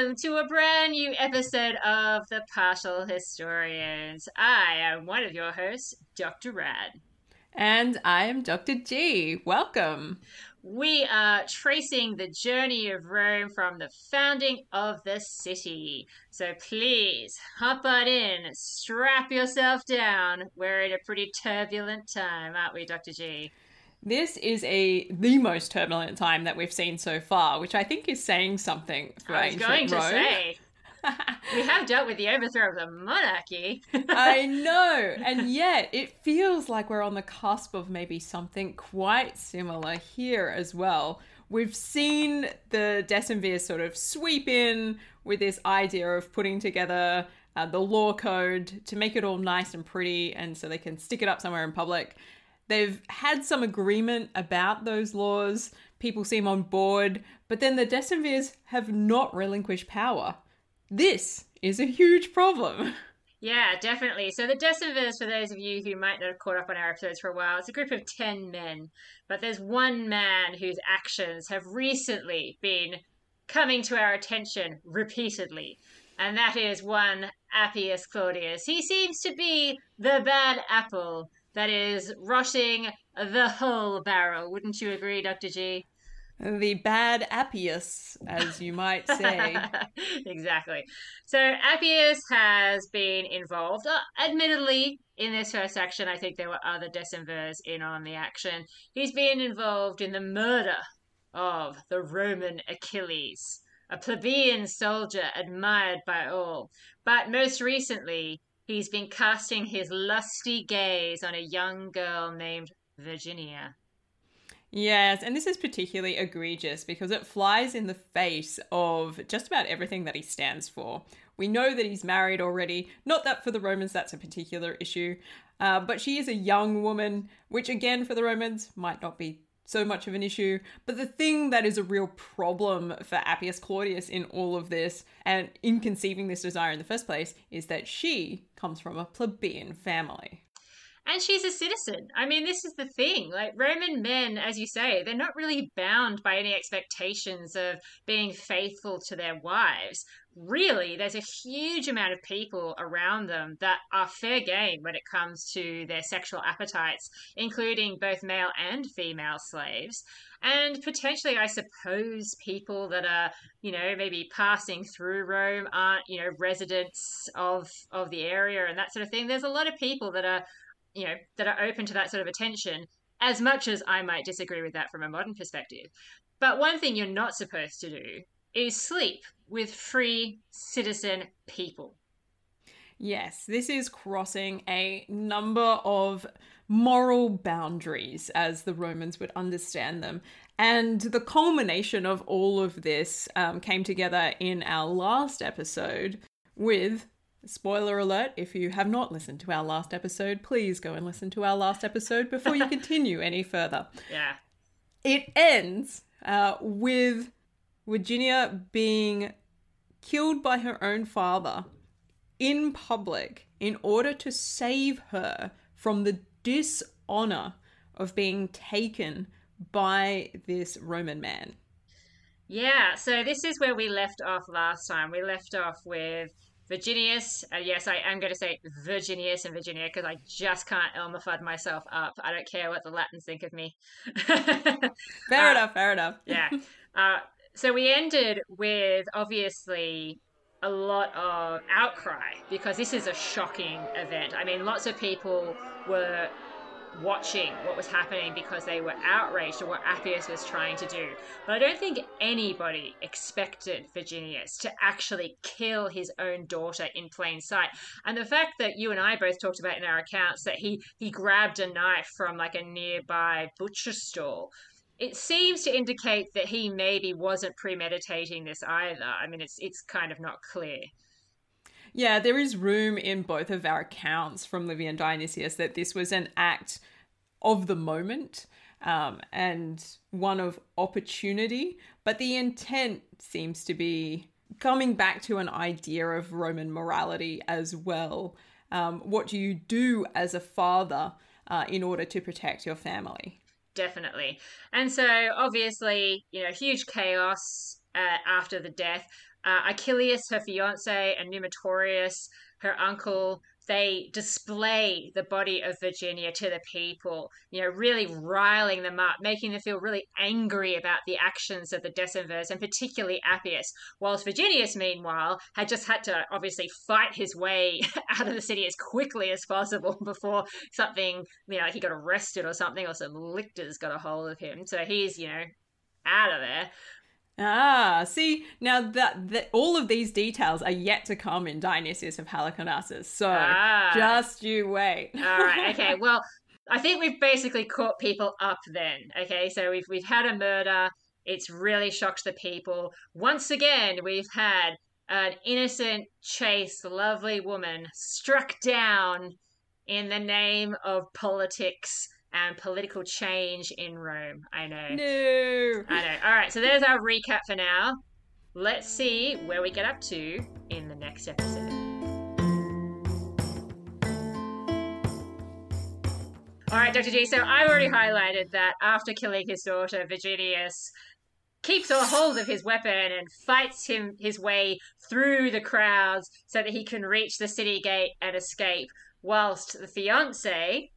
welcome to a brand new episode of The Partial Historians. I am one of your hosts, Dr. Rad. And I am Dr. G. Welcome. We are tracing the journey of Rome from the founding of the city. So please hop on in, strap yourself down. We're in a pretty turbulent time, aren't we, Dr. G? This is a the most turbulent time that we've seen so far, which I think is saying something for I was ancient going to Rome. say. we have dealt with the overthrow of the monarchy. I know, and yet it feels like we're on the cusp of maybe something quite similar here as well. We've seen the decemvirs sort of sweep in with this idea of putting together uh, the law code to make it all nice and pretty, and so they can stick it up somewhere in public. They've had some agreement about those laws. People seem on board, but then the decemvirs have not relinquished power. This is a huge problem. Yeah, definitely. So the Decemvirs, for those of you who might not have caught up on our episodes for a while, it's a group of 10 men. But there's one man whose actions have recently been coming to our attention repeatedly. And that is one Appius Claudius. He seems to be the bad apple that is rushing the whole barrel. Wouldn't you agree, Dr. G? The bad Appius, as you might say. exactly. So Appius has been involved, uh, admittedly, in this first action. I think there were other decemvirs in on the action. He's been involved in the murder of the Roman Achilles, a plebeian soldier admired by all. But most recently, he's been casting his lusty gaze on a young girl named Virginia. Yes, and this is particularly egregious because it flies in the face of just about everything that he stands for. We know that he's married already. Not that for the Romans that's a particular issue, uh, but she is a young woman, which again for the Romans might not be so much of an issue. But the thing that is a real problem for Appius Claudius in all of this and in conceiving this desire in the first place is that she comes from a plebeian family. And she's a citizen. I mean, this is the thing. Like, Roman men, as you say, they're not really bound by any expectations of being faithful to their wives. Really, there's a huge amount of people around them that are fair game when it comes to their sexual appetites, including both male and female slaves. And potentially, I suppose, people that are, you know, maybe passing through Rome aren't, you know, residents of, of the area and that sort of thing. There's a lot of people that are you know, that are open to that sort of attention, as much as I might disagree with that from a modern perspective. But one thing you're not supposed to do is sleep with free citizen people. Yes, this is crossing a number of moral boundaries as the Romans would understand them. And the culmination of all of this um, came together in our last episode with Spoiler alert if you have not listened to our last episode, please go and listen to our last episode before you continue any further. Yeah. It ends uh, with Virginia being killed by her own father in public in order to save her from the dishonor of being taken by this Roman man. Yeah, so this is where we left off last time. We left off with Virginius, uh, yes, I am going to say Virginius and Virginia because I just can't Elmer myself up. I don't care what the Latins think of me. fair uh, enough, fair enough. yeah. Uh, so we ended with obviously a lot of outcry because this is a shocking event. I mean, lots of people were watching what was happening because they were outraged at what Appius was trying to do. But I don't think anybody expected Virginius to actually kill his own daughter in plain sight. And the fact that you and I both talked about in our accounts that he he grabbed a knife from like a nearby butcher stall it seems to indicate that he maybe wasn't premeditating this either. I mean, it's it's kind of not clear. Yeah, there is room in both of our accounts from Livy and Dionysius that this was an act of the moment um, and one of opportunity, but the intent seems to be coming back to an idea of Roman morality as well. Um, what do you do as a father uh, in order to protect your family? Definitely. And so, obviously, you know, huge chaos uh, after the death. Uh, Icilius, her fiance, and Numitorius, her uncle, they display the body of Virginia to the people, you know, really riling them up, making them feel really angry about the actions of the Decemvirs and particularly Appius. Whilst Virginius, meanwhile, had just had to obviously fight his way out of the city as quickly as possible before something, you know, he got arrested or something, or some lictors got a hold of him. So he's, you know, out of there. Ah, see, now that, that all of these details are yet to come in Dionysius of Halicarnassus. So ah. just you wait. all right, okay. Well, I think we've basically caught people up then. Okay, so we've we've had a murder. It's really shocked the people. Once again, we've had an innocent, chaste, lovely woman struck down in the name of politics and political change in Rome. I know. No. I know. All right, so there's our recap for now. Let's see where we get up to in the next episode. All right, Dr. G. So I've already highlighted that after killing his daughter, Virginius keeps a hold of his weapon and fights him his way through the crowds so that he can reach the city gate and escape. Whilst the fiance,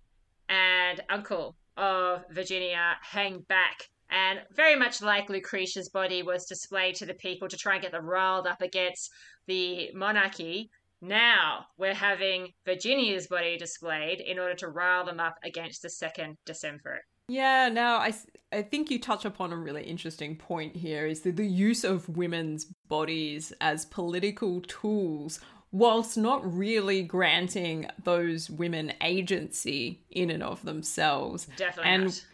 and uncle of Virginia hang back. And very much like Lucretia's body was displayed to the people to try and get them riled up against the monarchy, now we're having Virginia's body displayed in order to rile them up against the second Decemvirate. Yeah, now I, I think you touch upon a really interesting point here is the use of women's bodies as political tools whilst not really granting those women agency in and of themselves. Definitely. And not.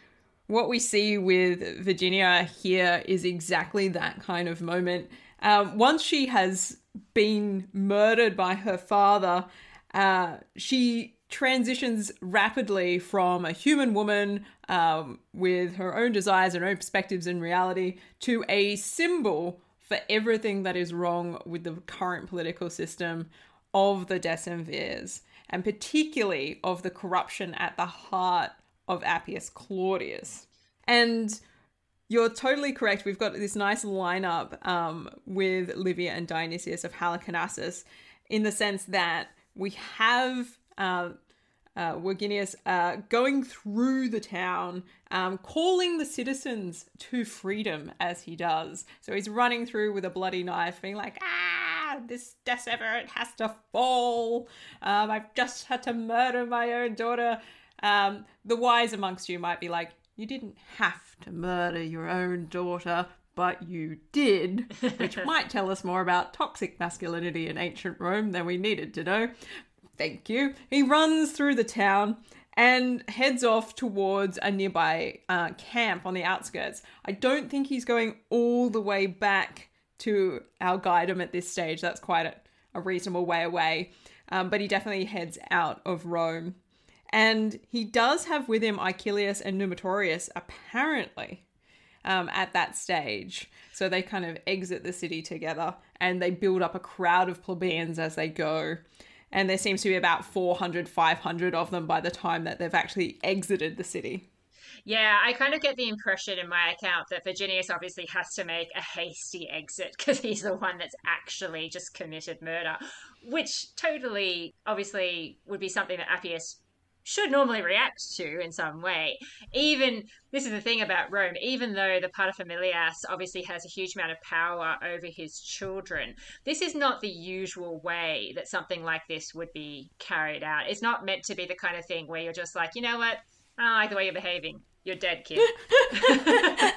what we see with Virginia here is exactly that kind of moment. Um, once she has been murdered by her father, uh, she transitions rapidly from a human woman um, with her own desires and own perspectives in reality to a symbol for everything that is wrong with the current political system of the decemvirs, and particularly of the corruption at the heart of Appius Claudius. And you're totally correct. We've got this nice lineup um, with Livy and Dionysius of Halicarnassus in the sense that we have uh, uh, Verginius uh, going through the town, um, calling the citizens to freedom as he does. So he's running through with a bloody knife, being like, ah, this Decemvirate has to fall. Um, I've just had to murder my own daughter. Um, the wise amongst you might be like, you didn't have to murder your own daughter, but you did, which might tell us more about toxic masculinity in ancient Rome than we needed to know. Thank you. He runs through the town and heads off towards a nearby uh, camp on the outskirts. I don't think he's going all the way back to Algidum at this stage. That's quite a, a reasonable way away. Um, but he definitely heads out of Rome. And he does have with him Icilius and Numitorius, apparently, um, at that stage. So they kind of exit the city together and they build up a crowd of plebeians as they go and there seems to be about 400 500 of them by the time that they've actually exited the city. Yeah, I kind of get the impression in my account that Virginius obviously has to make a hasty exit because he's the one that's actually just committed murder, which totally, obviously, would be something that Appius should normally react to in some way. Even this is the thing about Rome, even though the paterfamilias obviously has a huge amount of power over his children, this is not the usual way that something like this would be carried out. It's not meant to be the kind of thing where you're just like, you know what, I don't like the way you're behaving you're dead, kid.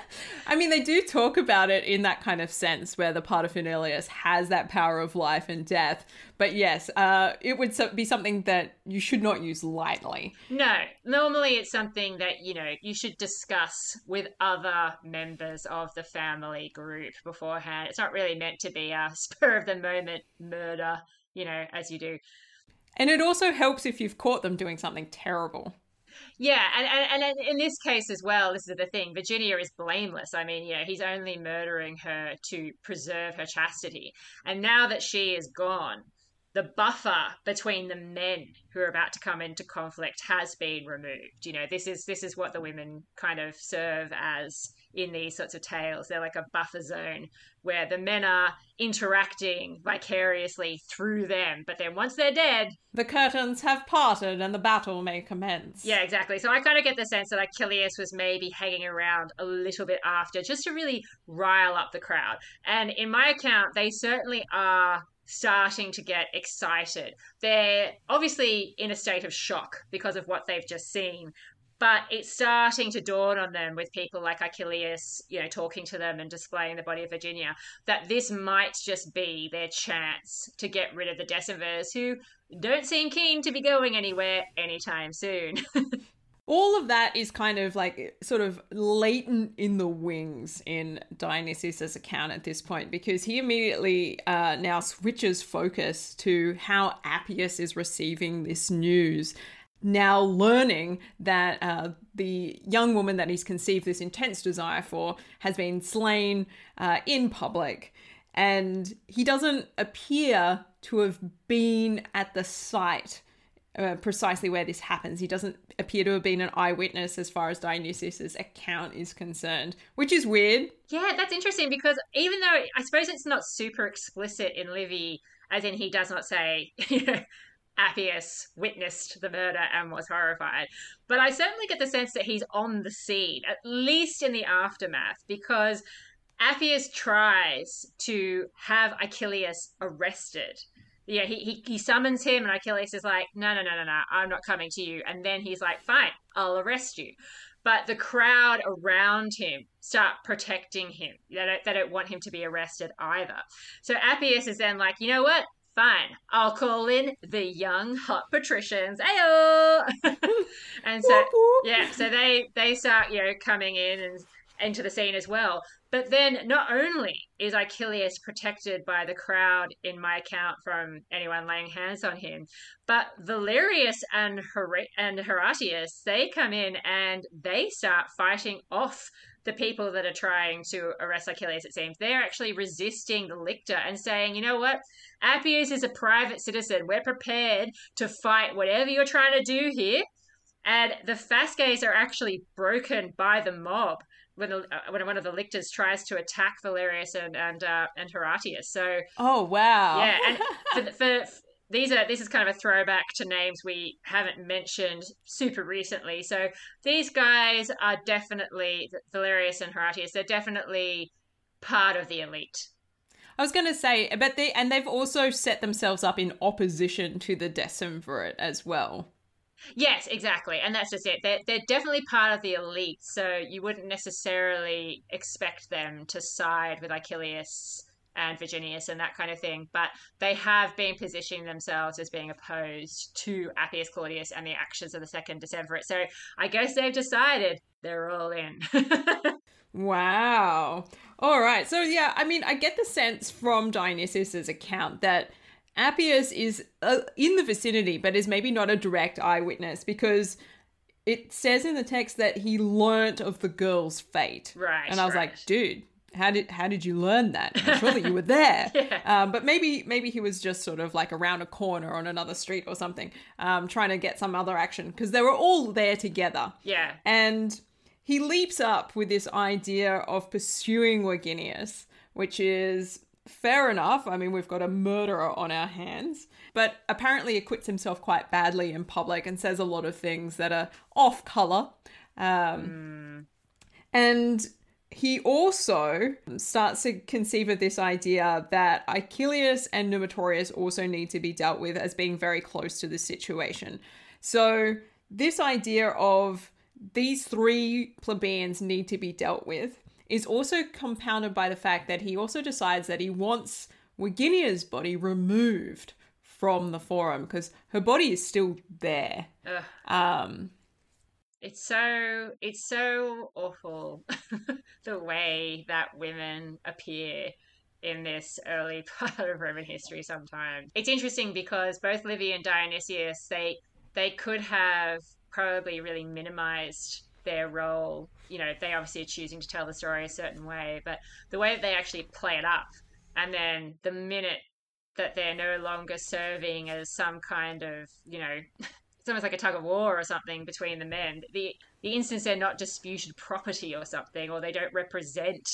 I mean, they do talk about it in that kind of sense where the paterfamilias has that power of life and death. But yes, uh, it would be something that you should not use lightly. No, normally it's something that, you know, you should discuss with other members of the family group beforehand. It's not really meant to be a spur of the moment murder, you know, as you do. And it also helps if you've caught them doing something terrible. Yeah, and, and, and in this case as well, this is the thing. Virginia is blameless. I mean, yeah, he's only murdering her to preserve her chastity. And now that she is gone, the buffer between the men who are about to come into conflict has been removed. You know, this is this is what the women kind of serve as in these sorts of tales. They're like a buffer zone where the men are interacting vicariously through them, but then once they're dead, the curtains have parted and the battle may commence. Yeah, exactly. So I kind of get the sense that Icilius was maybe hanging around a little bit after just to really rile up the crowd. And in my account, they certainly are starting to get excited. They're obviously in a state of shock because of what they've just seen, but it's starting to dawn on them with people like Icilius, you know, talking to them and displaying the body of Virginia, that this might just be their chance to get rid of the Decemvirs, who don't seem keen to be going anywhere anytime soon. all of that is kind of like sort of latent in the wings in Dionysius' account at this point because he immediately uh, now switches focus to how Appius is receiving this news. Now learning that uh, the young woman that he's conceived this intense desire for has been slain uh, in public, and he doesn't appear to have been at the site uh, precisely where this happens. He doesn't appear to have been an eyewitness as far as Dionysius's account is concerned, which is weird. Yeah, that's interesting because even though I suppose it's not super explicit in Livy, as in he does not say, you know, Appius witnessed the murder and was horrified. But I certainly get the sense that he's on the scene, at least in the aftermath, because Appius tries to have Icilius arrested yeah, he, he, he summons him, and Icilius is like, no, no, no, no, no, I'm not coming to you. And then he's like, fine, I'll arrest you. But the crowd around him start protecting him. They don't, they don't want him to be arrested either. So Appius is then like, you know what? Fine, I'll call in the young hot patricians. Ayo! and so yeah, so they they start you know coming in and into the scene as well. But then not only is Icilius protected by the crowd in my account from anyone laying hands on him, but Valerius and Her- and Horatius they come in and they start fighting off the people that are trying to arrest Icilius, it seems, they're actually resisting the lictor and saying, you know what? Appius is a private citizen. We're prepared to fight whatever you're trying to do here. And the fasces are actually broken by the mob when the, uh, when one of the lictors tries to attack Valerius and and uh, and Horatius. So oh wow, yeah, and for, for, for these are this is kind of a throwback to names we haven't mentioned super recently. So these guys are definitely Valerius and Horatius. They're definitely part of the elite. I was going to say, but they and they've also set themselves up in opposition to the Decemvirate as well. Yes, exactly. And that's just it. They're, they're definitely part of the elite, so you wouldn't necessarily expect them to side with Icilius and Virginius and that kind of thing, but they have been positioning themselves as being opposed to Appius Claudius and the actions of the second Decemvirate. So I guess they've decided they're all in. wow. All right. So yeah, I mean, I get the sense from Dionysius's account that Appius is uh, in the vicinity, but is maybe not a direct eyewitness because it says in the text that he learnt of the girl's fate. Right. And I was right. like, dude, how did how did you learn that? I'm sure that you were there. yeah. um, but maybe maybe he was just sort of like around a corner on another street or something, um, trying to get some other action because they were all there together. Yeah. And he leaps up with this idea of pursuing Verginius, which is fair enough. I mean, we've got a murderer on our hands, but apparently acquits himself quite badly in public and says a lot of things that are off color. Um, mm. And he also starts to conceive of this idea that Icilius and Numitorius also need to be dealt with as being very close to the situation. So, this idea of these three plebeians need to be dealt with is also compounded by the fact that he also decides that he wants Verginia's body removed from the forum because her body is still there. Um, it's so it's so awful the way that women appear in this early part of Roman history sometimes. It's interesting because both Livy and Dionysius they they could have probably really minimized their role. You know, they obviously are choosing to tell the story a certain way, but the way that they actually play it up, and then the minute that they're no longer serving as some kind of, you know, it's almost like a tug of war or something between the men. The the instance they're not disputed property or something, or they don't represent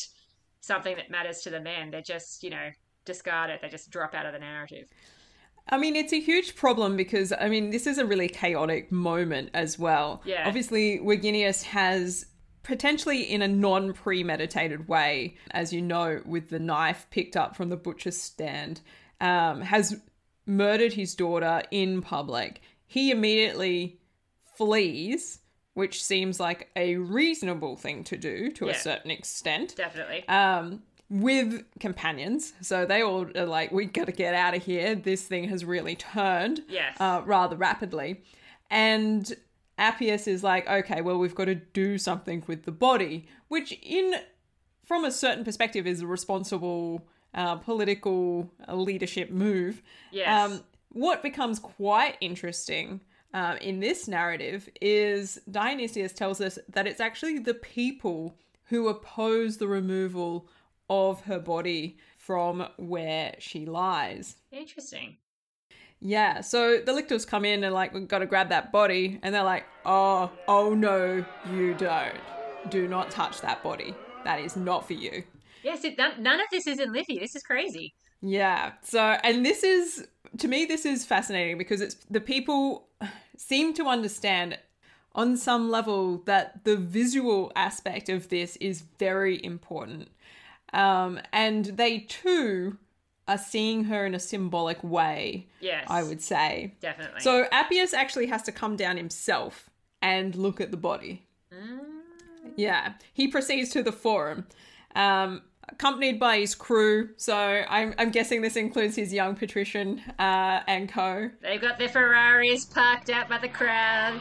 something that matters to the men. They're just, you know, discard it. They just drop out of the narrative. I mean, it's a huge problem because, I mean, this is a really chaotic moment as well. Yeah. Obviously, Verginius has potentially in a non premeditated way, as you know, with the knife picked up from the butcher's stand, um, has murdered his daughter in public. He immediately flees, which seems like a reasonable thing to do to Yeah. a certain extent Definitely. um, with companions. So they all are like, we got to get out of here. This thing has really turned Yes. uh, rather rapidly. And Appius is like, okay, well, we've got to do something with the body, which, in from a certain perspective, is a responsible uh, political leadership move. Yes. Um, what becomes quite interesting um, in this narrative is Dionysius tells us that it's actually the people who oppose the removal of her body from where she lies. Interesting. Yeah, so the lictors come in and like, we've got to grab that body, and they're like, oh, oh no, you don't. Do not touch that body. That is not for you. Yes, it, none, none of this is in Livy. This is crazy. Yeah. So, and this is to me, this is fascinating because it's the people seem to understand on some level that the visual aspect of this is very important, um, and they too are seeing her in a symbolic way. Yes. I would say. Definitely. So Appius actually has to come down himself and look at the body. Mm, Yeah, he proceeds to the forum, um, accompanied by his crew. So I'm, I'm guessing this includes his young patrician uh, and co. they've got their Ferraris parked out by the crowd.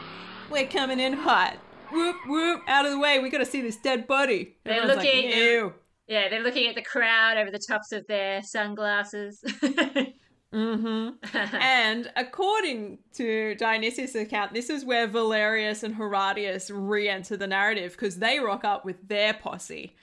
We're coming in hot. Whoop whoop! Out of the way. We got to see this dead body. They're Everyone's like, looking- Ew. Yeah, they're looking at the crowd over the tops of their sunglasses. Mm-hmm. and according to Dionysius' account, this is where Valerius and Horatius re-enter the narrative because they rock up with their posse.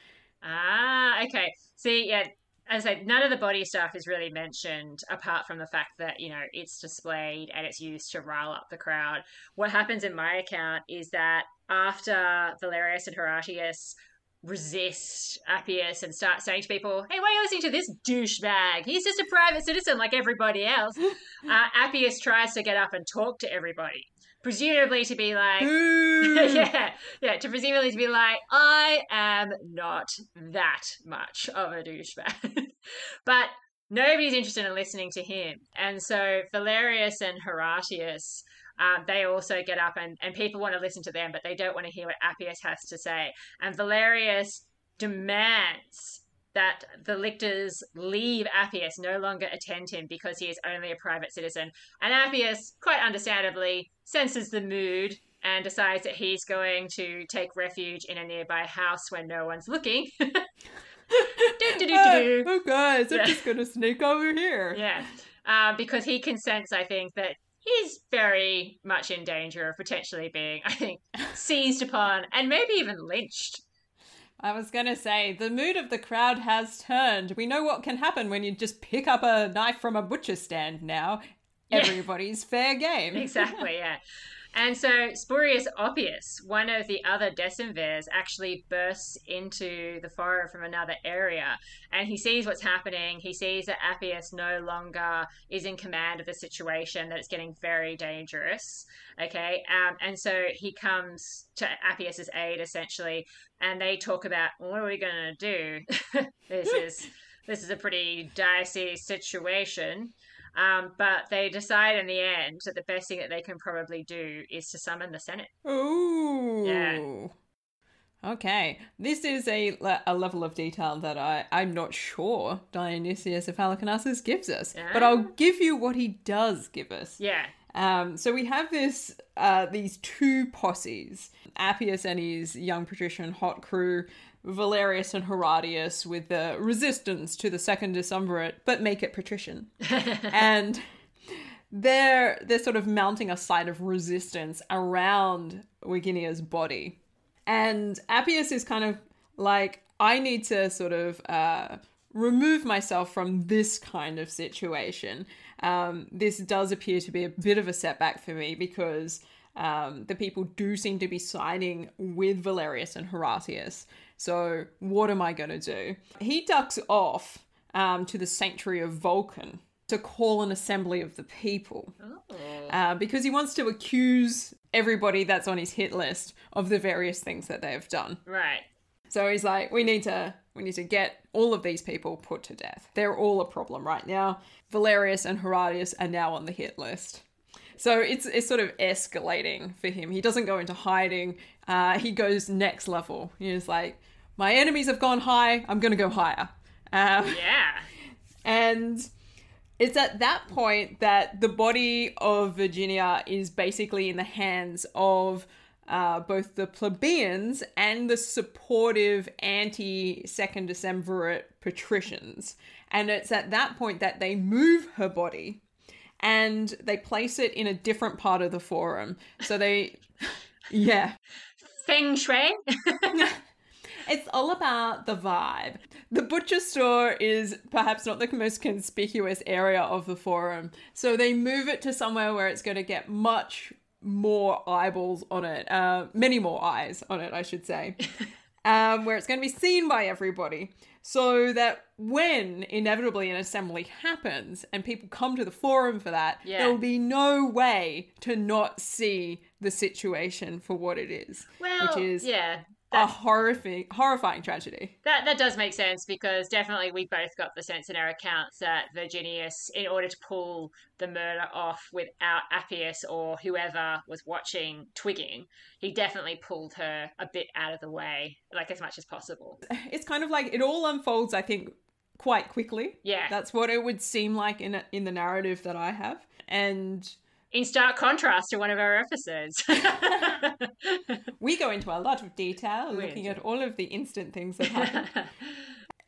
Ah, okay. See, yeah, as I said, none of the body stuff is really mentioned apart from the fact that, you know, it's displayed and it's used to rile up the crowd. What happens in my account is that after Valerius and Horatius resist Appius and start saying to people, hey, why are you listening to this douchebag? He's just a private citizen like everybody else. uh, Appius tries to get up and talk to everybody, presumably to be like, yeah, yeah, to presumably to be like, I am not that much of a douchebag. but nobody's interested in listening to him. And so Valerius and Horatius, um, they also get up and, and people want to listen to them, but they don't want to hear what Appius has to say. And Valerius demands that the lictors leave Appius, no longer attend him because he is only a private citizen. And Appius, quite understandably, senses the mood and decides that he's going to take refuge in a nearby house when no one's looking. Do-do-do-do-do. oh, guys, I'm Yeah. just gonna sneak over here. Yeah, um, because he can sense, I think, that he's very much in danger of potentially being, I think, seized upon and maybe even lynched. I was gonna say the mood of the crowd has turned. We know what can happen when you just pick up a knife from a butcher stand. Now Yeah. everybody's fair game. Exactly, yeah. And so Spurius Oppius, one of the other decemvirs, actually bursts into the forum from another area and he sees what's happening. He sees that Appius no longer is in command of the situation, that it's getting very dangerous. Okay. Um, and so he comes to Appius's aid essentially, and they talk about what are we going to do? this is. This is a pretty dicey situation. Um, but they decide in the end that the best thing that they can probably do is to summon the Senate. Ooh. Yeah. Okay, this is a, a level of detail that I, I'm not sure Dionysius of Halicarnassus gives us, but Ah. I'll give you what he does give us. Yeah. Um, so we have this uh, these two posses, Appius and his young patrician hot crew, Valerius and Horatius with the resistance to the second decemvirate, but make it patrician. and they're they're sort of mounting a site of resistance around Virginia's body. And Appius is kind of like, I need to sort of uh, remove myself from this kind of situation. Um, this does appear to be a bit of a setback for me because um, the people do seem to be siding with Valerius and Horatius. So, what am I going to do? He ducks off um, to the sanctuary of Vulcan to call an assembly of the people Oh. uh, because he wants to accuse everybody that's on his hit list of the various things that they have done. Right. So he's like, we need to we need to get all of these people put to death. They're all a problem right now. Valerius and Horatius are now on the hit list. So it's it's sort of escalating for him. He doesn't go into hiding. Uh, he goes next level. He's like, my enemies have gone high. I'm gonna go higher. Um, Yeah. and it's at that point that the body of Virginia is basically in the hands of uh, both the plebeians and the supportive anti Second Decemvirate patricians. And it's at that point that they move her body and they place it in a different part of the forum. So they, yeah. Feng Shui. It's all about the vibe. The butcher store is perhaps not the most conspicuous area of the forum, so they move it to somewhere where it's going to get much more eyeballs on it, uh, many more eyes on it, I should say, um, where it's going to be seen by everybody. So that when inevitably an assembly happens and people come to the forum for that, Yeah. there will be no way to not see the situation for what it is, well, which is yeah. A horrifying, horrifying tragedy. That that does make sense because definitely we both got the sense in our accounts that Virginius, in order to pull the murder off without Appius or whoever was watching twigging, he definitely pulled her a bit out of the way, like as much as possible. It's kind of like it all unfolds, I think, quite quickly. Yeah. That's what it would seem like in in the narrative that I have, and in stark contrast to one of our episodes. we go into a lot of detail, We looking at all of the instant things that happen.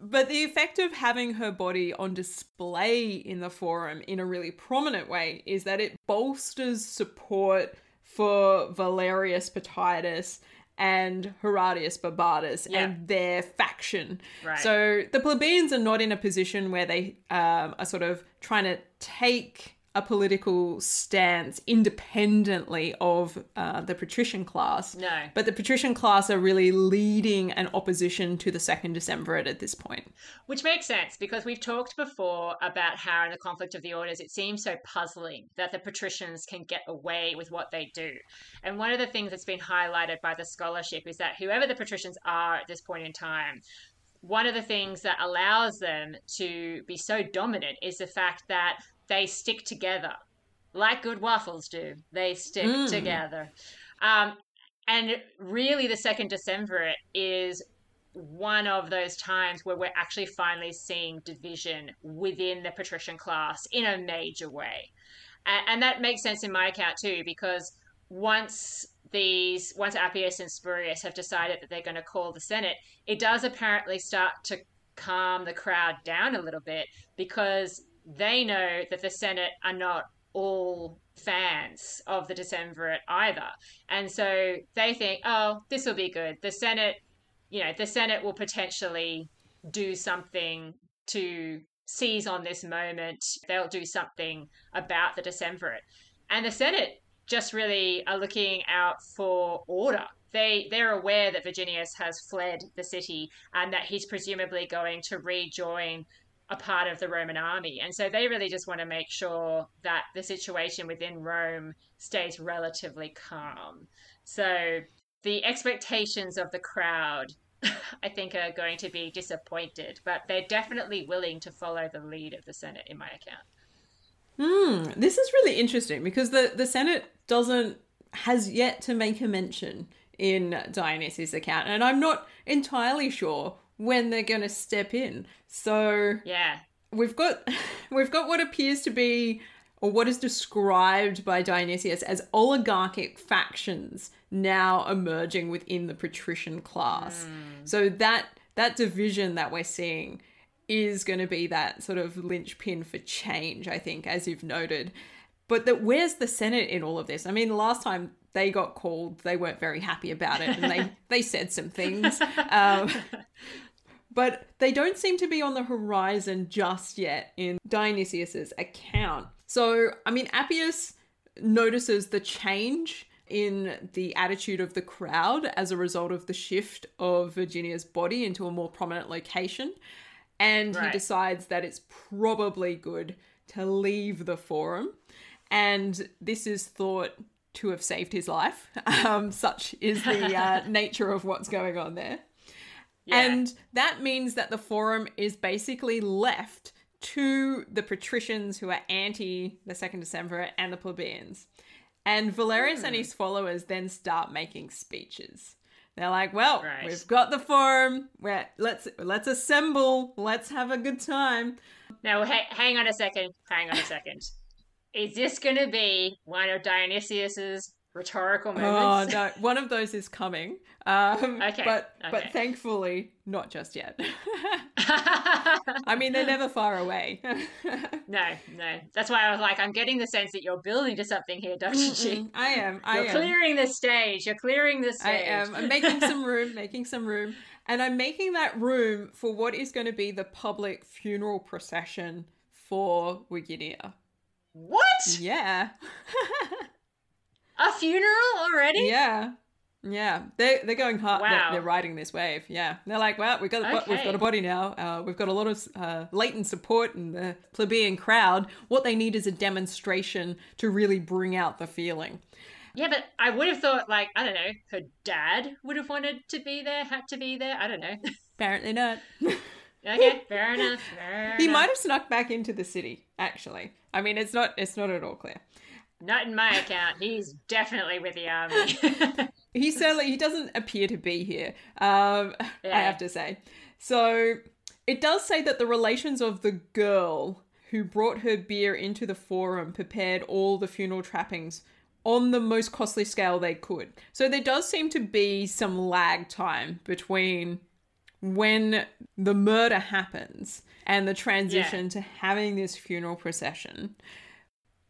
But the effect of having her body on display in the forum in a really prominent way is that it bolsters support for Valerius Potitus and Horatius Barbatus Yeah. and their faction. Right. So the plebeians are not in a position where they um, are sort of trying to take a political stance independently of uh, the patrician class. No. But the patrician class are really leading an opposition to the second Decemvirate at this point. Which makes sense because we've talked before about how in the conflict of the orders it seems so puzzling that the patricians can get away with what they do. And one of the things that's been highlighted by the scholarship is that whoever the patricians are at this point in time, one of the things that allows them to be so dominant is the fact that they stick together like good waffles do. They stick Mm. together. Um, and really, the second December is one of those times where we're actually finally seeing division within the patrician class in a major way. And, and that makes sense in my account too, because once these, once Appius and Spurius have decided that they're going to call the Senate, it does apparently start to calm the crowd down a little bit because they know that the Senate are not all fans of the Decemvirate either. And so they think, oh, this will be good. The Senate, you know, the Senate will potentially do something to seize on this moment. They'll do something about the Decemvirate. And the Senate just really are looking out for order. They they're aware that Virginius has fled the city and that he's presumably going to rejoin a part of the Roman army. And so they really just want to make sure that the situation within Rome stays relatively calm. So the expectations of the crowd, I think, are going to be disappointed, but they're definitely willing to follow the lead of the Senate, in my account. Hmm, this is really interesting because the, the Senate doesn't has yet to make a mention in Dionysius' account, and I'm not entirely sure when they're going to step in. So Yeah. we've got we've got what appears to be or what is described by Dionysius as oligarchic factions now emerging within the patrician class. So that that division that we're seeing is going to be that sort of linchpin for change, I think, as you've noted. But that where's the Senate in all of this? I mean, last time they got called, they weren't very happy about it, and they they said some things. Um, but they don't seem to be on the horizon just yet in Dionysius's account. So, I mean, Appius notices the change in the attitude of the crowd as a result of the shift of Virginia's body into a more prominent location. And right. he decides that it's probably good to leave the forum. And this is thought to have saved his life. Um, such is the uh, nature of what's going on there. Yeah. And that means that the forum is basically left to the patricians who are anti the second Decemvirate and the plebeians. And Valerius mm. and hmm. his followers then start making speeches. They're like, "Well, right. we've got the forum. We're, let's let's assemble. Let's have a good time." Now, ha- hang on a second. Hang on a second. Is this going to be one of Dionysius's rhetorical oh, moments? Oh no, one of those is coming. Um, okay, but okay. but thankfully not just yet. I mean, they're never far away. no, no. That's why I was like, I'm getting the sense that you're building to something here, Doctor G. I am. I am. you're am. clearing the stage. You're clearing the stage. I am. I'm making some room. Making some room. And I'm making that room for what is going to be the public funeral procession for Virginia. What? Yeah. A funeral already? Yeah. Yeah, they they're going hard. Wow. They're, they're, riding this wave. Yeah, they're like, well, we've got a, okay. we've got a body now. Uh, we've got a lot of uh, latent support in the plebeian crowd. What they need is a demonstration to really bring out the feeling. Yeah, but I would have thought, like, I don't know, her dad would have wanted to be there, had to be there. I don't know. Apparently not. okay, fair enough. Fair he enough. might have snuck back into the city. Actually, I mean, it's not it's not at all clear. Not in my account. He's definitely with the army. he certainly he doesn't appear to be here. Um, yeah. I have to say. So it does say that the relations of the girl who brought her bier into the forum prepared all the funeral trappings on the most costly scale they could. So there does seem to be some lag time between when the murder happens and the transition yeah. to having this funeral procession.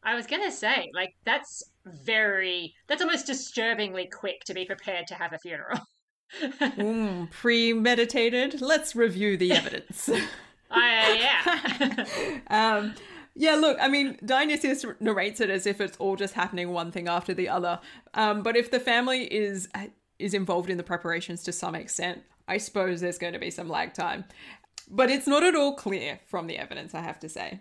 I was gonna say, like, that's very, that's almost disturbingly quick to be prepared to have a funeral. mm, premeditated. Let's review the evidence. uh, yeah. um, yeah, look, I mean, Dionysius narrates it as if it's all just happening one thing after the other. Um, but if the family is is involved in the preparations to some extent, I suppose there's going to be some lag time. But it's not at all clear from the evidence, I have to say.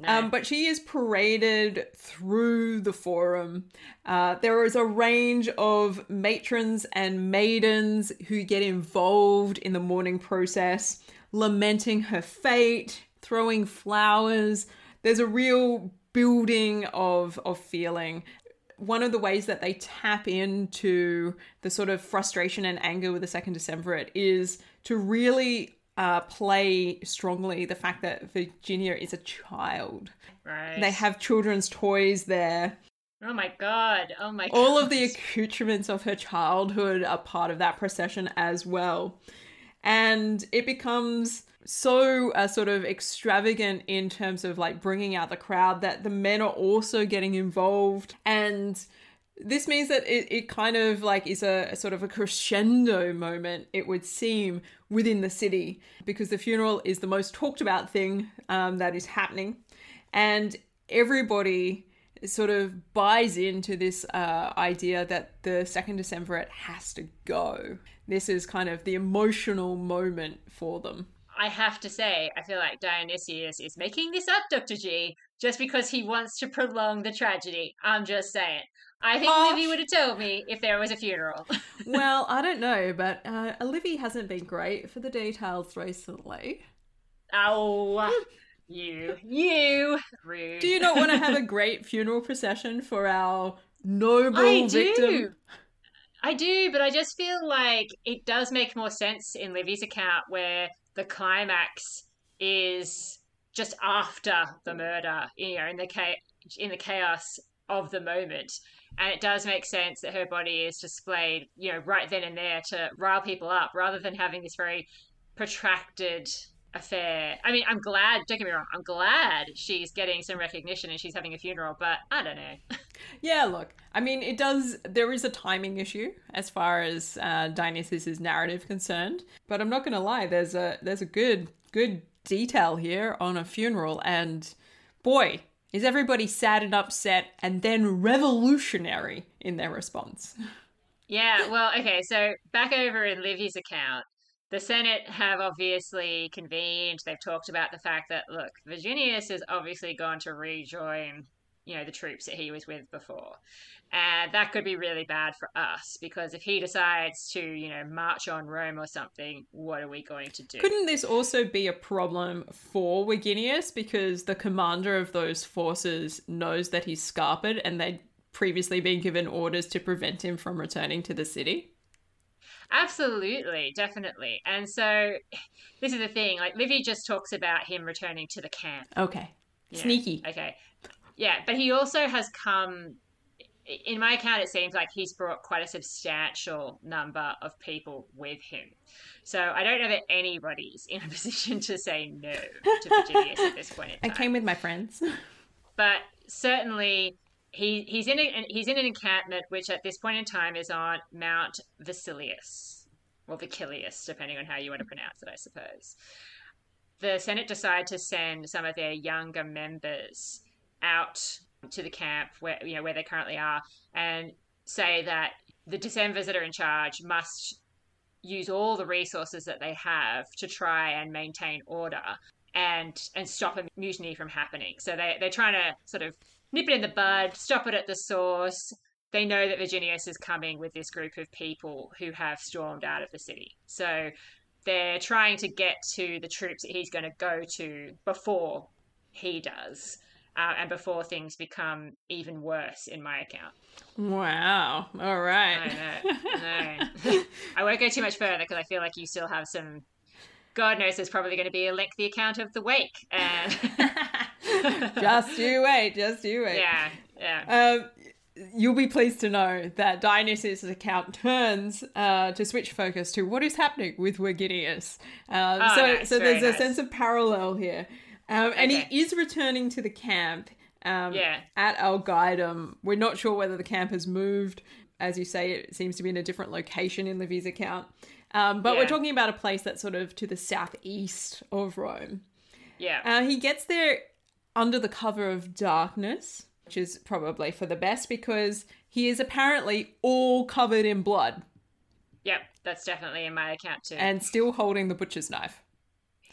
No. Um, but she is paraded through the forum. Uh, there is a range of matrons and maidens who get involved in the mourning process, lamenting her fate, throwing flowers. There's a real building of of feeling. One of the ways that they tap into the sort of frustration and anger with the second Decemvirate is to really uh, play strongly the fact that Virginia is a child. Right. They have children's toys there. Oh my god. Oh my god. All of the accoutrements of her childhood are part of that procession as well. And it becomes so uh, sort of extravagant in terms of like bringing out the crowd that the men are also getting involved and this means that it, it kind of like is a, a, sort of a crescendo moment it would seem within the city because the funeral is the most talked about thing um, that is happening and everybody sort of buys into this uh, idea that the second decemvirate has to go this is kind of the emotional moment for them I have to say, I feel like Dionysius is making this up, Dr. G, just because he wants to prolong the tragedy. I'm just saying. I think. Livy would have told me if there was a funeral. well, I don't know, but uh, Livy hasn't been great for the details recently. Oh, you, you, rude. Do you not want to have a great funeral procession for our noble I victim? Do. I do, but I just feel like it does make more sense in Livy's account where the climax is just after the murder, you know, in the cha- in the chaos of the moment. And it does make sense that her body is displayed, you know, right then and there to rile people up rather than having this very protracted affair. I mean, I'm glad, don't get me wrong, I'm glad she's getting some recognition and she's having a funeral, but I don't know. yeah, look, I mean, it does, there is a timing issue as far as uh, Dionysius's narrative concerned, but I'm not going to lie, there's a, there's a good, good detail here on a funeral, and boy, is everybody sad and upset and then revolutionary in their response. Yeah, well, okay, so back over in Livy's account, the Senate have obviously convened. They've talked about the fact that look, Virginius is obviously going to rejoin, you know, the troops that he was with before. And that could be really bad for us because if he decides to, you know, march on Rome or something, what are we going to do? Couldn't this also be a problem for Verginius because the commander of those forces knows that he's scarpered and they'd previously been given orders to prevent him from returning to the city? Absolutely, definitely. And so this is the thing, like Livy just talks about him returning to the camp. Okay. Sneaky. Okay. Yeah, but he also has come in my account, it seems like he's brought quite a substantial number of people with him. So I don't know that anybody's in a position to say no to Virginius at this point in time. I came with my friends. But certainly he he's in a, he's in an encampment which at this point in time is on Mount Vasilius or Vicilius, depending on how you want to pronounce it, I suppose. The Senate decide to send some of their younger members out to the camp where you know where they currently are and say that the Decemvirs that are in charge must use all the resources that they have to try and maintain order and and stop a mutiny from happening. So they they're trying to sort of nip it in the bud, stop it at the source. They know that Virginius is coming with this group of people who have stormed out of the city. So they're trying to get to the troops that he's going to go to before he does. Uh, and before things become even worse in my account. Wow. All right. I know. I won't go too much further because I feel like you still have some. God knows there's probably going to be a lengthy account of the wake. And just you wait. Just you wait. Yeah. Yeah. Um, you'll be pleased to know that Dionysius' account turns uh, to switch focus to what is happening with Verginius. Um, oh, so, nice, so there's nice. a sense of parallel here. Um, and Okay. he is returning to the camp um, Yeah. at Algidum. We're not sure whether the camp has moved. As you say, it seems to be in a different location in Livy's account. Um, but we're talking about a place that's sort of to the southeast of Rome. yeah. Uh, he gets there under the cover of darkness, which is probably for the best because he is apparently all covered in blood yep. That's definitely in my account too. and still holding the butcher's knife.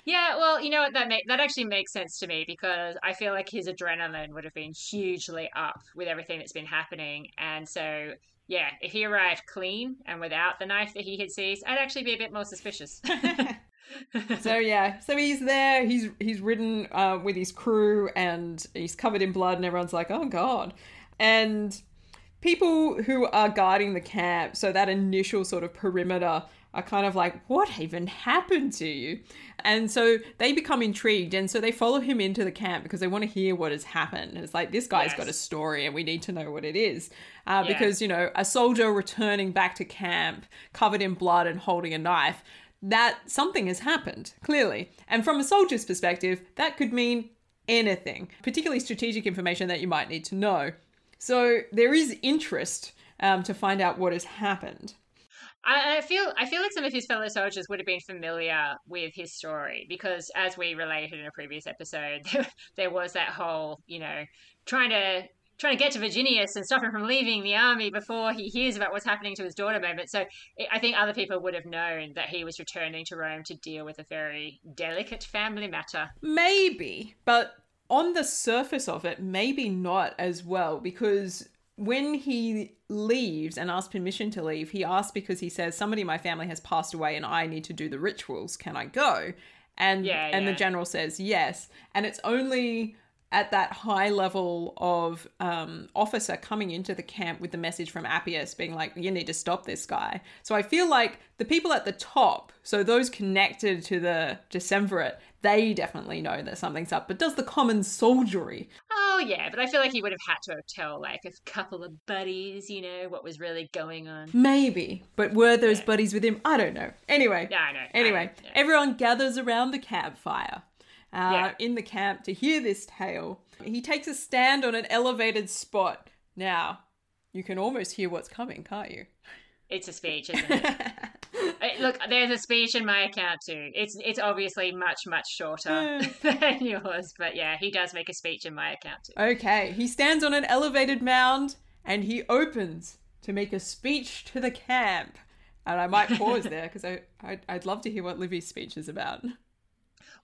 Yeah, well, you know what that that actually makes sense to me because I feel like his adrenaline would have been hugely up with everything that's been happening, and so yeah, if he arrived clean and without the knife that he had seized, I'd actually be a bit more suspicious. So yeah, so he's there. He's he's ridden uh, with his crew, and he's covered in blood, and everyone's like, "Oh God!" And people who are guarding the camp, so that initial sort of perimeter, are kind of like, "What even happened to you?" And so they become intrigued, and so they follow him into the camp because they want to hear what has happened. And it's like this guy's got a story, and we need to know what it is, uh, Yeah. because you know a soldier returning back to camp covered in blood and holding a knife that something has happened, clearly. And from a soldier's perspective, that could mean anything, particularly strategic information that you might need to know. So there is interest um, to find out what has happened. I, feel I feel like some of his fellow soldiers would have been familiar with his story because, as we related in a previous episode, there, there was that whole you know trying to trying to get to Virginius and stop him from leaving the army before he hears about what's happening to his daughter moment. So I think other people would have known that he was returning to Rome to deal with a very delicate family matter. Maybe, but on the surface of it, maybe not as well, because when he leaves and asks permission to leave, he asks because he says, Somebody in my family has passed away and I need to do the rituals. Can I go? And Yeah, and the general says yes. And it's only at that high level of um, officer coming into the camp with the message from Appius being like, you need to stop this guy. So I feel like the people at the top, so those connected to the Decemvirate, they definitely know that something's up. But does the common soldiery? Oh, yeah, but I feel like he would have had to have tell like a couple of buddies, you know, what was really going on. Maybe. But were those yeah. buddies with him? I don't know. Anyway. Yeah, I know. Anyway, I know, everyone gathers around the campfire uh, yeah. in the camp to hear this tale. He takes a stand on an elevated spot. Now, you can almost hear what's coming, can't you? It's a speech, isn't it? Look, there's a speech in my account too. It's it's obviously much much shorter than yours, but yeah, he does make a speech in my account too. Okay, he stands on an elevated mound and he opens to make a speech to the camp. And I might pause there because I I'd, I'd love to hear what Livy's speech is about.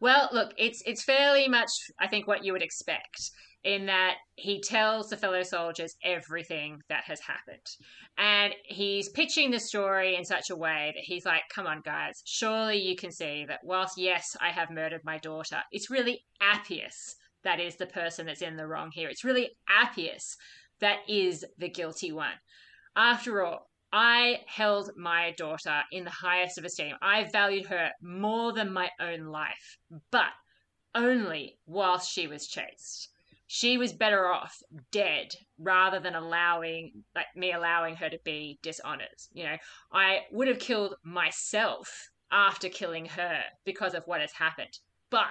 Well, look, it's it's fairly much I think what you would expect in that he tells the fellow soldiers everything that has happened. And he's pitching the story in such a way that he's like, come on, guys, surely you can see that whilst, yes, I have murdered my daughter, it's really Appius that is the person that's in the wrong here. It's really Appius that is the guilty one. After all, I held my daughter in the highest of esteem. I valued her more than my own life, but only whilst she was chaste. She was better off dead rather than allowing like me allowing her to be dishonored. You know, I would have killed myself after killing her because of what has happened. But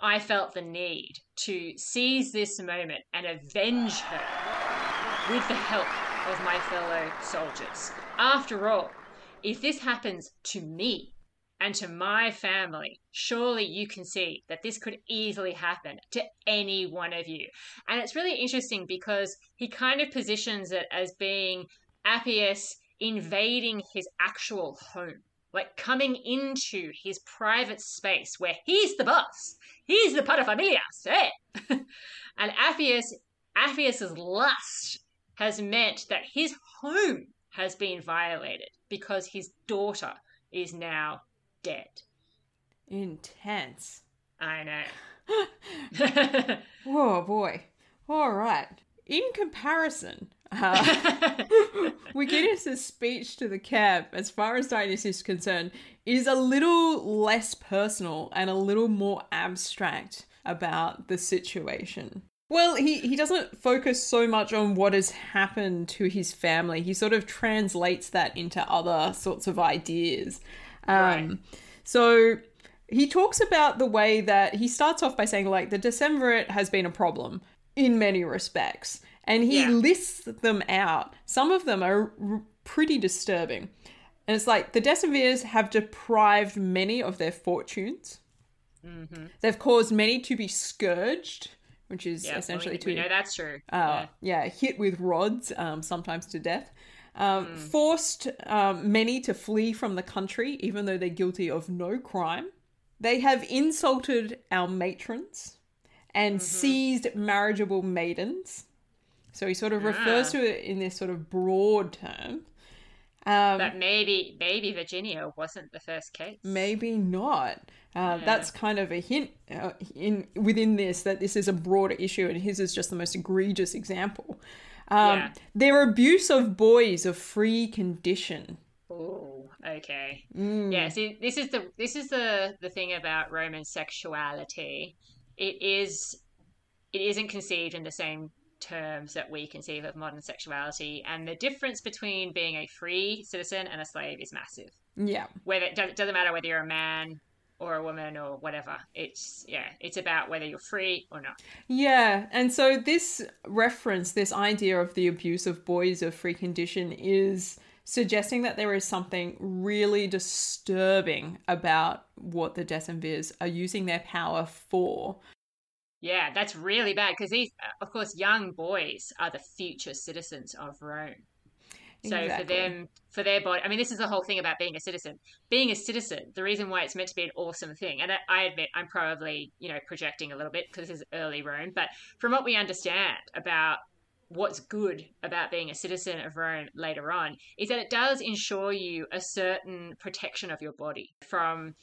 I felt the need to seize this moment and avenge her with the help of my fellow soldiers. After all, if this happens to me and to my family, surely you can see that this could easily happen to any one of you. And it's really interesting because he kind of positions it as being Appius invading his actual home. Like coming into his private space where he's the boss. He's the paterfamilias, eh? and Appius, Appius's lust has meant that his home has been violated because his daughter is now dead. Intense. I know. oh boy. All right. In comparison, uh, Verginius' speech to the camp, as far as Dionysius is concerned, is a little less personal and a little more abstract about the situation. Well, he, he doesn't focus so much on what has happened to his family. He sort of translates that into other sorts of ideas. Um, right. So he talks about the way that he starts off by saying, like, the Decemvirate has been a problem in many respects. And he yeah. lists them out. Some of them are r- pretty disturbing. And it's like the Decemvirs have deprived many of their fortunes. Mm-hmm. They've caused many to be scourged which is yeah, essentially we, to we know that's true. Uh, yeah. yeah, hit with rods, um, sometimes to death. Um, mm. Forced um, many to flee from the country, even though they're guilty of no crime. They have insulted our matrons and mm-hmm. seized marriageable maidens. So he sort of yeah. refers to it in this sort of broad term. Um, but maybe maybe Virginia wasn't the first case. Maybe not. Uh, yeah. That's kind of a hint uh, in within this that this is a broader issue, and his is just the most egregious example. Um, yeah. Their abuse of boys of free condition. Oh, okay. Mm. Yeah. See, this is the this is the the thing about Roman sexuality. It is it isn't conceived in the same terms that we conceive of modern sexuality, and the difference between being a free citizen and a slave is massive. Yeah. Whether it doesn't matter whether you're a man or a woman or whatever. It's yeah, it's about whether you're free or not. Yeah, and so this reference, this idea of the abuse of boys of free condition is suggesting that there is something really disturbing about what the Decemvirs are using their power for. Yeah, that's really bad because these, uh, of course, young boys are the future citizens of Rome. So exactly. for them, for their body, I mean, this is the whole thing about being a citizen. Being a citizen, the reason why it's meant to be an awesome thing, and I admit I'm probably, you know, projecting a little bit because this is early Rome, but from what we understand about what's good about being a citizen of Rome later on is that it does ensure you a certain protection of your body from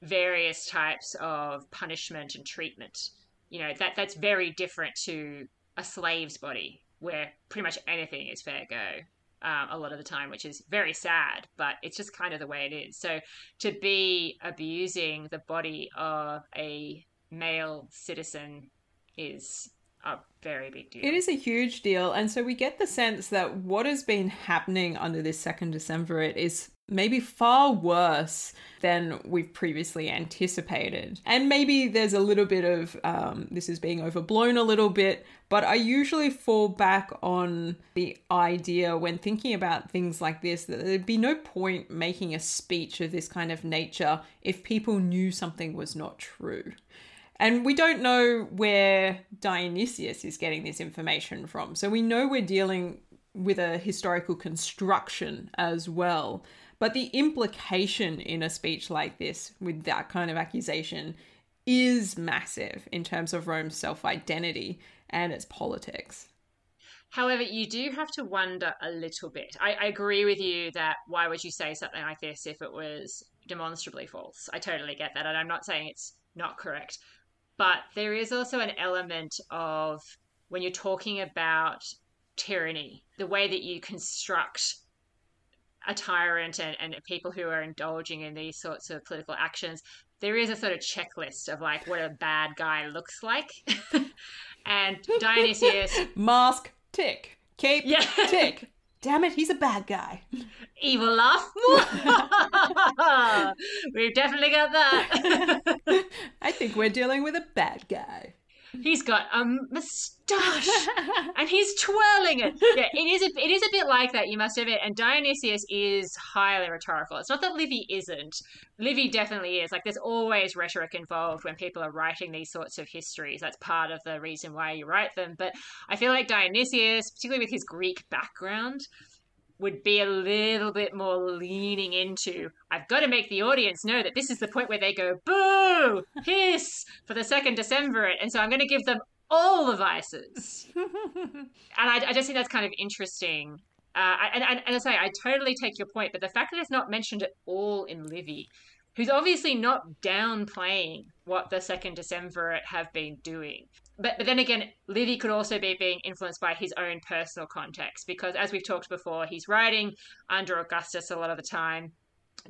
various types of punishment and treatment you know that that's very different to a slave's body where pretty much anything is fair go um, a lot of the time, which is very sad, but it's just kind of the way it is. So to be abusing the body of a male citizen is a very big deal. It is a huge deal. And so we get the sense that what has been happening under this second Decemvirate is maybe far worse than we've previously anticipated. And maybe there's a little bit of um, this is being overblown a little bit, but I usually fall back on the idea when thinking about things like this that there'd be no point making a speech of this kind of nature if people knew something was not true. And we don't know where Dionysius is getting this information from. So we know we're dealing with a historical construction as well. But the implication in a speech like this, with that kind of accusation, is massive in terms of Rome's self identity and its politics. However, you do have to wonder a little bit. I, I, agree with you that why would you say something like this if it was demonstrably false? I totally get that. And I'm not saying it's not correct. But there is also an element of when you're talking about tyranny, the way that you construct a tyrant and, and people who are indulging in these sorts of political actions, there is a sort of checklist of like what a bad guy looks like. and Dionysius. Mask, tick. Cape, yeah. tick. Damn it, he's a bad guy. Evil laugh. We've definitely got that. I think we're dealing with a bad guy. He's got a moustache and he's twirling it. Yeah, it is a it is a bit like that, you must admit. And Dionysius is highly rhetorical. It's not that Livy isn't. Livy definitely is. Like there's always rhetoric involved when people are writing these sorts of histories. That's part of the reason why you write them. But I feel like Dionysius, particularly with his Greek background, would be a little bit more leaning into I've got to make the audience know that this is the point where they go boo hiss for the second Decemvirate and so I'm going to give them all the vices. And I, I, just think that's kind of interesting. Uh, and, and, and I say I totally take your point but the fact that it's not mentioned at all in Livy who's obviously not downplaying what the second Decemvirate have been doing. But, but then again, Livy could also be being influenced by his own personal context because, as we've talked before, he's writing under Augustus a lot of the time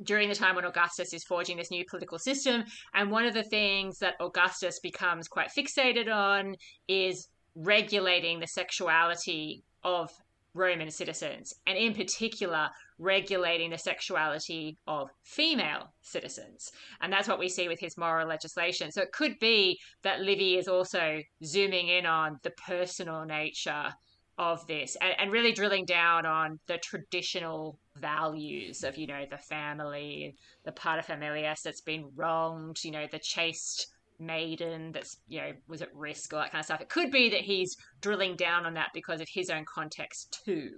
during the time when Augustus is forging this new political system. And one of the things that Augustus becomes quite fixated on is regulating the sexuality of Roman citizens, and in particular, regulating the sexuality of female citizens. And that's what we see with his moral legislation. So it could be that Livy is also zooming in on the personal nature of this and, and really drilling down on the traditional values of, you know, the family, the paterfamilias that's been wronged, you know, the chaste maiden that's you know was at risk all that kind of stuff. It could be that he's drilling down on that because of his own context too.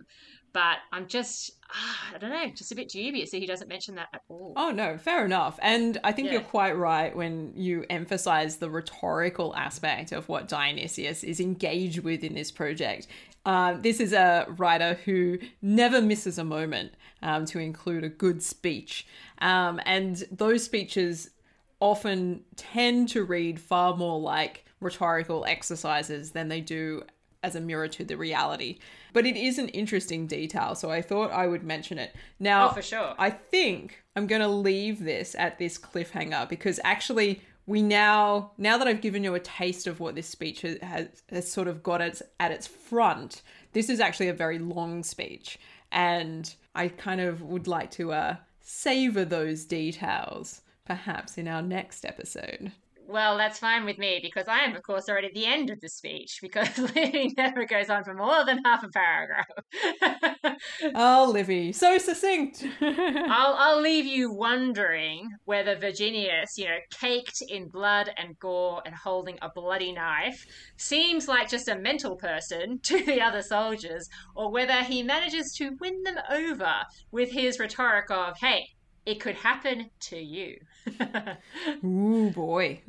But i'm just ah, i don't know just a bit dubious that he doesn't mention that at all. Oh no fair enough. And i think yeah. you're quite right when you emphasize the rhetorical aspect of what dionysius is engaged with in this project um, this is a writer who never misses a moment um, to include a good speech. Um, and those speeches often tend to read far more like rhetorical exercises than they do as a mirror to the reality. But it is an interesting detail, so I thought I would mention it. Now, oh, for sure. I think I'm going to leave this at this cliffhanger because actually we now now that I've given you a taste of what this speech has, has, sort of got its, at its front, this is actually a very long speech and I kind of would like to uh savor those details perhaps in our next episode. Well, that's fine with me because I am, of course, already at the end of the speech because Livy never goes on for more than half a paragraph. oh, Livy, so succinct. I'll, I'll leave you wondering whether Virginius, you know, caked in blood and gore and holding a bloody knife, seems like just a mental person to the other soldiers, or whether he manages to win them over with his rhetoric of, hey, it could happen to you. Ooh, boy.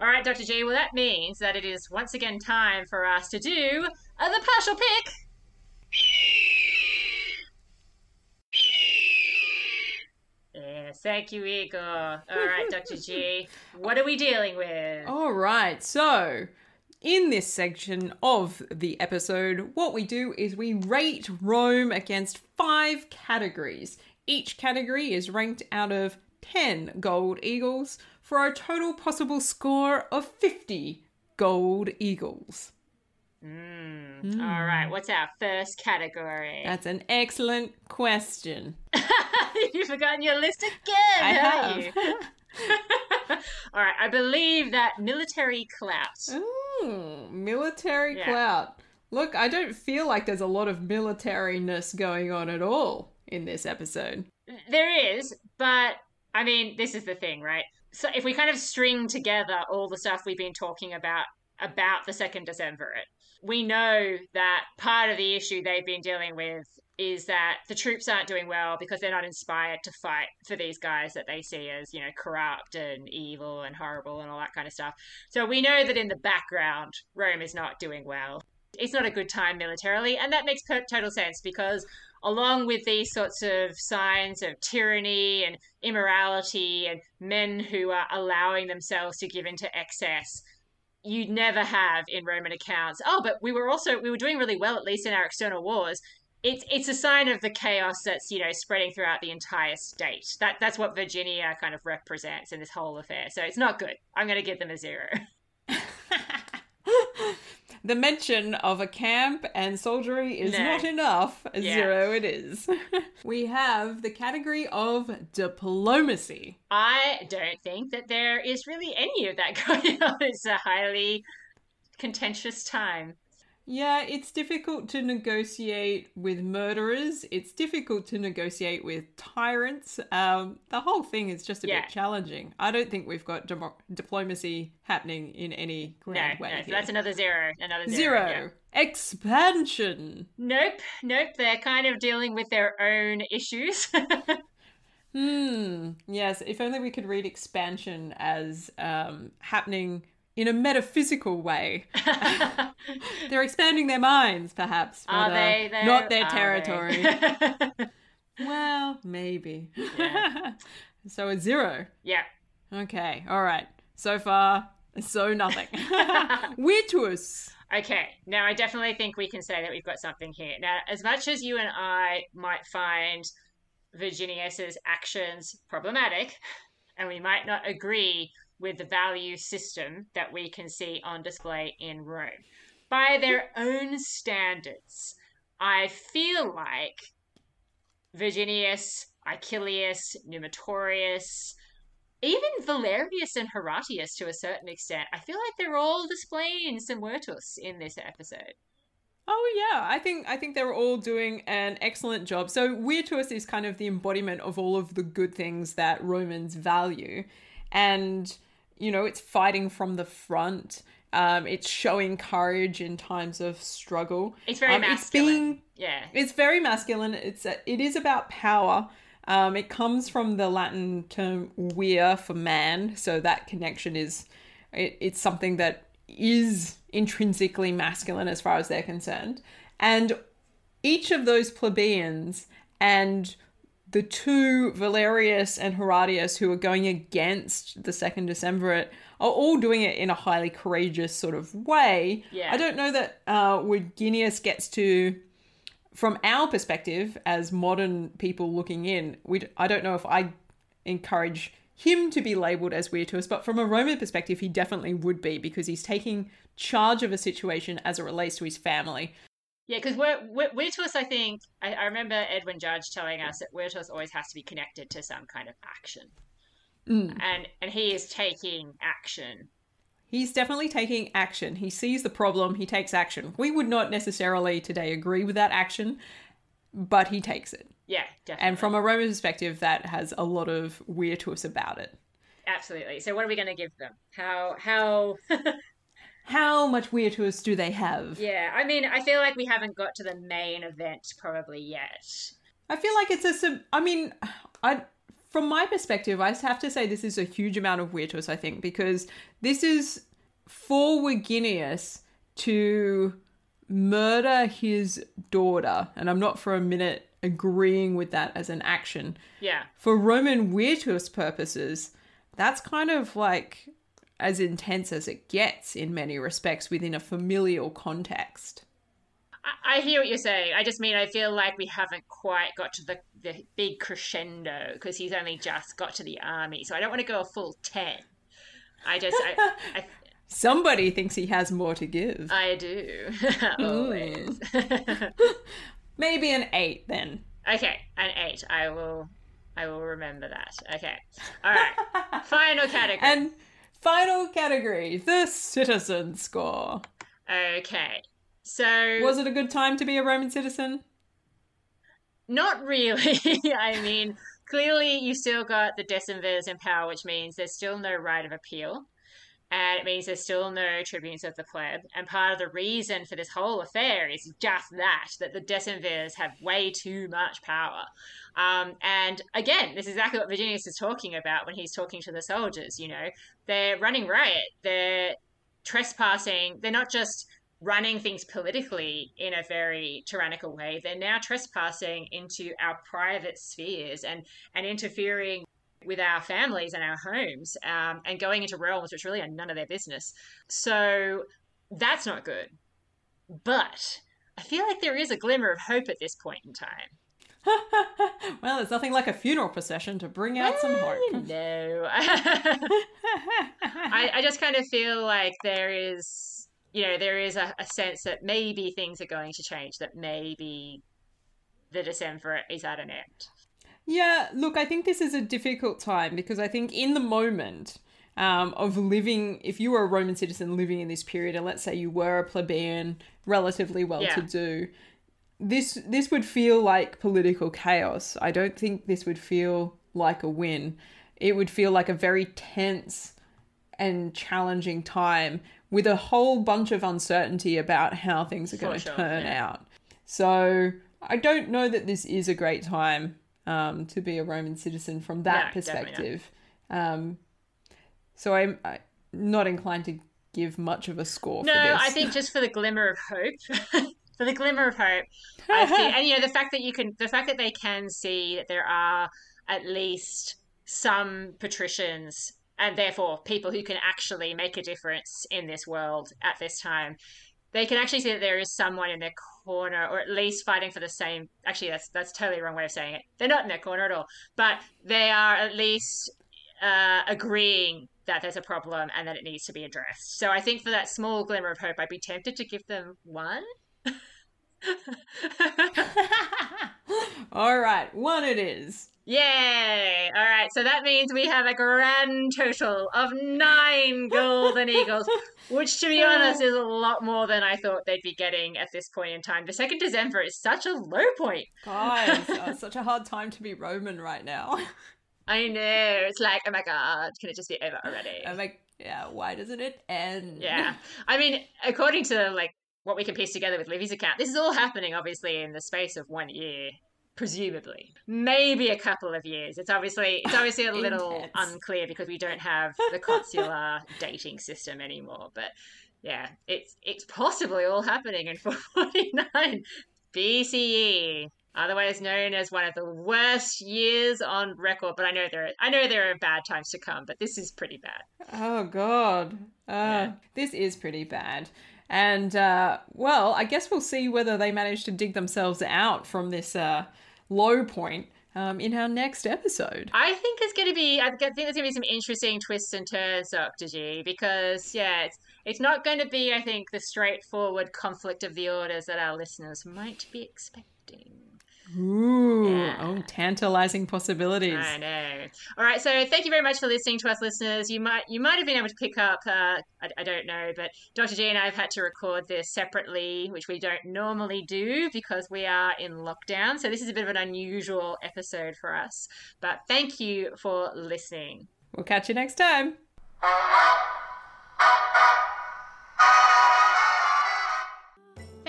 All right, Dr. G. Well, that means that it is once again time for us to do uh, the partial pick. Yes, thank you, Igor. All right, Dr. G, what are we dealing with? All right, so in this section of the episode, what we do is we rate Rome against five categories. Each category is ranked out of 10 gold eagles for a total possible score of 50 gold eagles. Mm. All right, what's our first category? That's an excellent question. You've forgotten your list again, I have. you? All right, I believe that military clout. Ooh, military Yeah. clout. Look, I don't feel like there's a lot of militariness going on at all in this episode. There is, but I mean, this is the thing, right? So if we kind of string together all the stuff we've been talking about about the second Decemvirate, we know that part of the issue they've been dealing with is that the troops aren't doing well because they're not inspired to fight for these guys that they see as, you know, corrupt and evil and horrible and all that kind of stuff. So we know that in the background, Rome is not doing well. It's not a good time militarily, and that makes total sense because along with these sorts of signs of tyranny and immorality and men who are allowing themselves to give into excess you'd never have in roman accounts. Oh but we were also we were doing really well at least in our external wars. It's it's a sign of the chaos that's you know spreading throughout the entire state. That that's what virginia kind of represents in this whole affair. So it's not good. I'm going to give them a zero the mention of a camp and soldiery is No. not enough. Yeah. zero it is. we have the category of diplomacy. I don't think that there is really any of that going on. It's a highly contentious time. Yeah, it's difficult to negotiate with murderers. It's difficult to negotiate with tyrants. Um, the whole thing is just a Yeah. bit challenging. I don't think we've got demo- diplomacy happening in any grand no, way. so here. that's another zero. Another zero. Zero. yeah. Expansion. Nope, nope. They're kind of dealing with their own issues. Hmm. Yes. If only we could read expansion as um, happening in a metaphysical way. They're expanding their minds, perhaps. Are uh, they? Not their territory. well, maybe. Yeah. so a zero. yeah. Okay. All right. So far, so nothing. Virtuous. Okay, now I definitely think we can say that we've got something here. Now, as much as you and I might find Virginius's actions problematic, and we might not agree with the value system that we can see on display in Rome, by their own standards, I feel like Virginius, Icilius, Numitorius, even Valerius and Horatius to a certain extent, I feel like they're all displaying some virtus in this episode. Oh yeah, I think I think they're all doing an excellent job. So Virtus is kind of the embodiment of all of the good things that Romans value, and you know it's fighting from the front. Um, it's showing courage in times of struggle. It's very um, masculine. It's being Yeah. it's very masculine. It's a, it is about power. Um, it comes from the Latin term "vir" for man, so that connection is it, it's something that is intrinsically masculine as far as they're concerned. And each of those plebeians and the two Valerius and Horatius who are going against the second Decemvirate are all doing it in a highly courageous sort of way. Yeah. I don't know that uh, Virginius gets to from our perspective as modern people looking in, we I don't know if I encourage him to be labeled as virtuous, but from a Roman perspective, he definitely would be because he's taking charge of a situation as it relates to his family. Yeah, because Virtus, I think, I, I remember Edwin Judge telling us that Virtus always has to be connected to some kind of action. Mm. And and he is taking action. He's definitely taking action. He sees the problem, he takes action. We would not necessarily today agree with that action, but he takes it. Yeah, definitely. And from a Roman perspective, that has a lot of virtus about it. Absolutely. So what are we going to give them? How how How much virtus do they have? Yeah, I mean, I feel like we haven't got to the main event probably yet. I feel like it's a sub. I mean, I from my perspective, I have to say this is a huge amount of weirdos. I think because this is for Virginius to murder his daughter, and I'm not for a minute agreeing with that as an action. Yeah. For Roman Virtus purposes, that's kind of like as intense as it gets in many respects within a familial context. I, hear what you're saying. I just mean I feel like we haven't quite got to the, the big crescendo because he's only just got to the army. So I don't want to go a full 10. I just, I, I, Somebody thinks he has more to give. I do. Hmm. Always. Maybe an eight then. okay, an 8. I will. I will remember that. Okay. All right. Final category. And final category, the citizen score. okay. So Was it a good time to be a Roman citizen? Not really. I mean, clearly you still got the decemvirs in power, which means there's still no right of appeal. And it means there's still no tribunes of the pleb. And part of the reason for this whole affair is just that, that the decemvirs have way too much power. Um, and again, this is exactly what Virginius is talking about when he's talking to the soldiers. You know, they're running riot, they're trespassing, they're not just running things politically in a very tyrannical way. They're now trespassing into our private spheres and, and interfering with our families and our homes um, and going into realms which really are none of their business. So that's not good. But I feel like there is a glimmer of hope at this point in time. well, there's nothing like a funeral procession to bring out some Well, hope. know. I, I just kind of feel like there is, you know, there is a, a sense that maybe things are going to change, that maybe the December is at an end. Yeah, look, I think this is a difficult time because I think in the moment um, of living, if you were a Roman citizen living in this period, and let's say you were a plebeian, relatively well-to-do, this this would feel like political chaos. I don't think this would feel like a win. It would feel like a very tense and challenging time with a whole bunch of uncertainty about how things are going to sure, turn yeah. out. So I don't know that this is a great time um, to be a Roman citizen from that not. perspective. Um, so I'm, i not inclined to give much of a score No, for this. I think just for the glimmer of hope. for the glimmer of hope. I think, and you know, the fact that you can, the fact that they can see that there are at least some patricians and therefore people who can actually make a difference in this world at this time. They can actually see that there is someone in their corner, or at least fighting for the same. Actually, that's that's totally the wrong way of saying it. They're not in their corner at all, but they are at least uh, agreeing that there's a problem and that it needs to be addressed. So I think for that small glimmer of hope, I'd be tempted to give them one. All right, one it is. Yay! All right, so that means we have a grand total of nine golden eagles, which, to be honest, is a lot more than I thought they'd be getting at this point in time. The second December is such a low point. Guys, it's such a hard time to be Roman right now. I know. It's like, oh my god, can it just be over already? Oh I'm like, yeah, why doesn't it end? Yeah. I mean, according to like what we can piece together with Livy's account, this is all happening obviously in the space of one year, presumably. Maybe a couple of years. It's obviously it's obviously a little unclear because we don't have the consular dating system anymore. But yeah, it's it's possibly all happening in 449 BCE. Otherwise known as one of the worst years on record, but I know there are, I know there are bad times to come, but this is pretty bad. Oh god. Uh, Yeah. This is pretty bad. And uh, well, I guess we'll see whether they manage to dig themselves out from this uh, low point um, in our next episode. I think there's going to be. I think there's going to be some interesting twists and turns, Doctor G, because yeah, it's it's not going to be. I think the straightforward conflict of the orders that our listeners might be expecting. Ooh, Yeah. oh, tantalizing possibilities. I know. All right, so thank you very much for listening to us, listeners. You might you might have been able to pick up. Uh, I, I don't know, but Dr. G and I have had to record this separately, which we don't normally do because we are in lockdown. So this is a bit of an unusual episode for us. But thank you for listening. We'll catch you next time.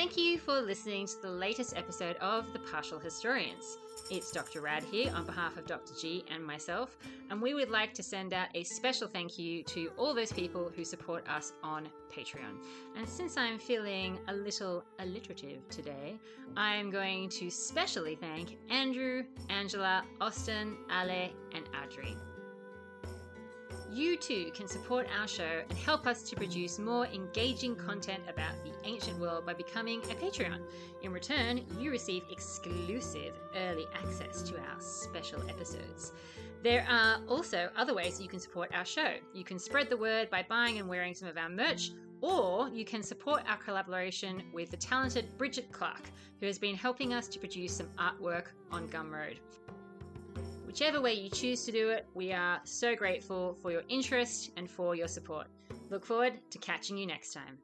Thank you for listening to the latest episode of The Partial Historians. It's Dr. Rad here on behalf of Dr. G and myself, and we would like to send out a special thank you to all those people who support us on Patreon. And since I'm feeling a little alliterative today, I'm going to specially thank Andrew, Angela, Austin, Ale, and Adri. You too can support our show and help us to produce more engaging content about the ancient world by becoming a Patreon. In return, you receive exclusive early access to our special episodes. There are also other ways you can support our show. You can spread the word by buying and wearing some of our merch, or you can support our collaboration with the talented Bridget Clark, who has been helping us to produce some artwork on Gumroad. Whichever way you choose to do it, we are so grateful for your interest and for your support. Look forward to catching you next time.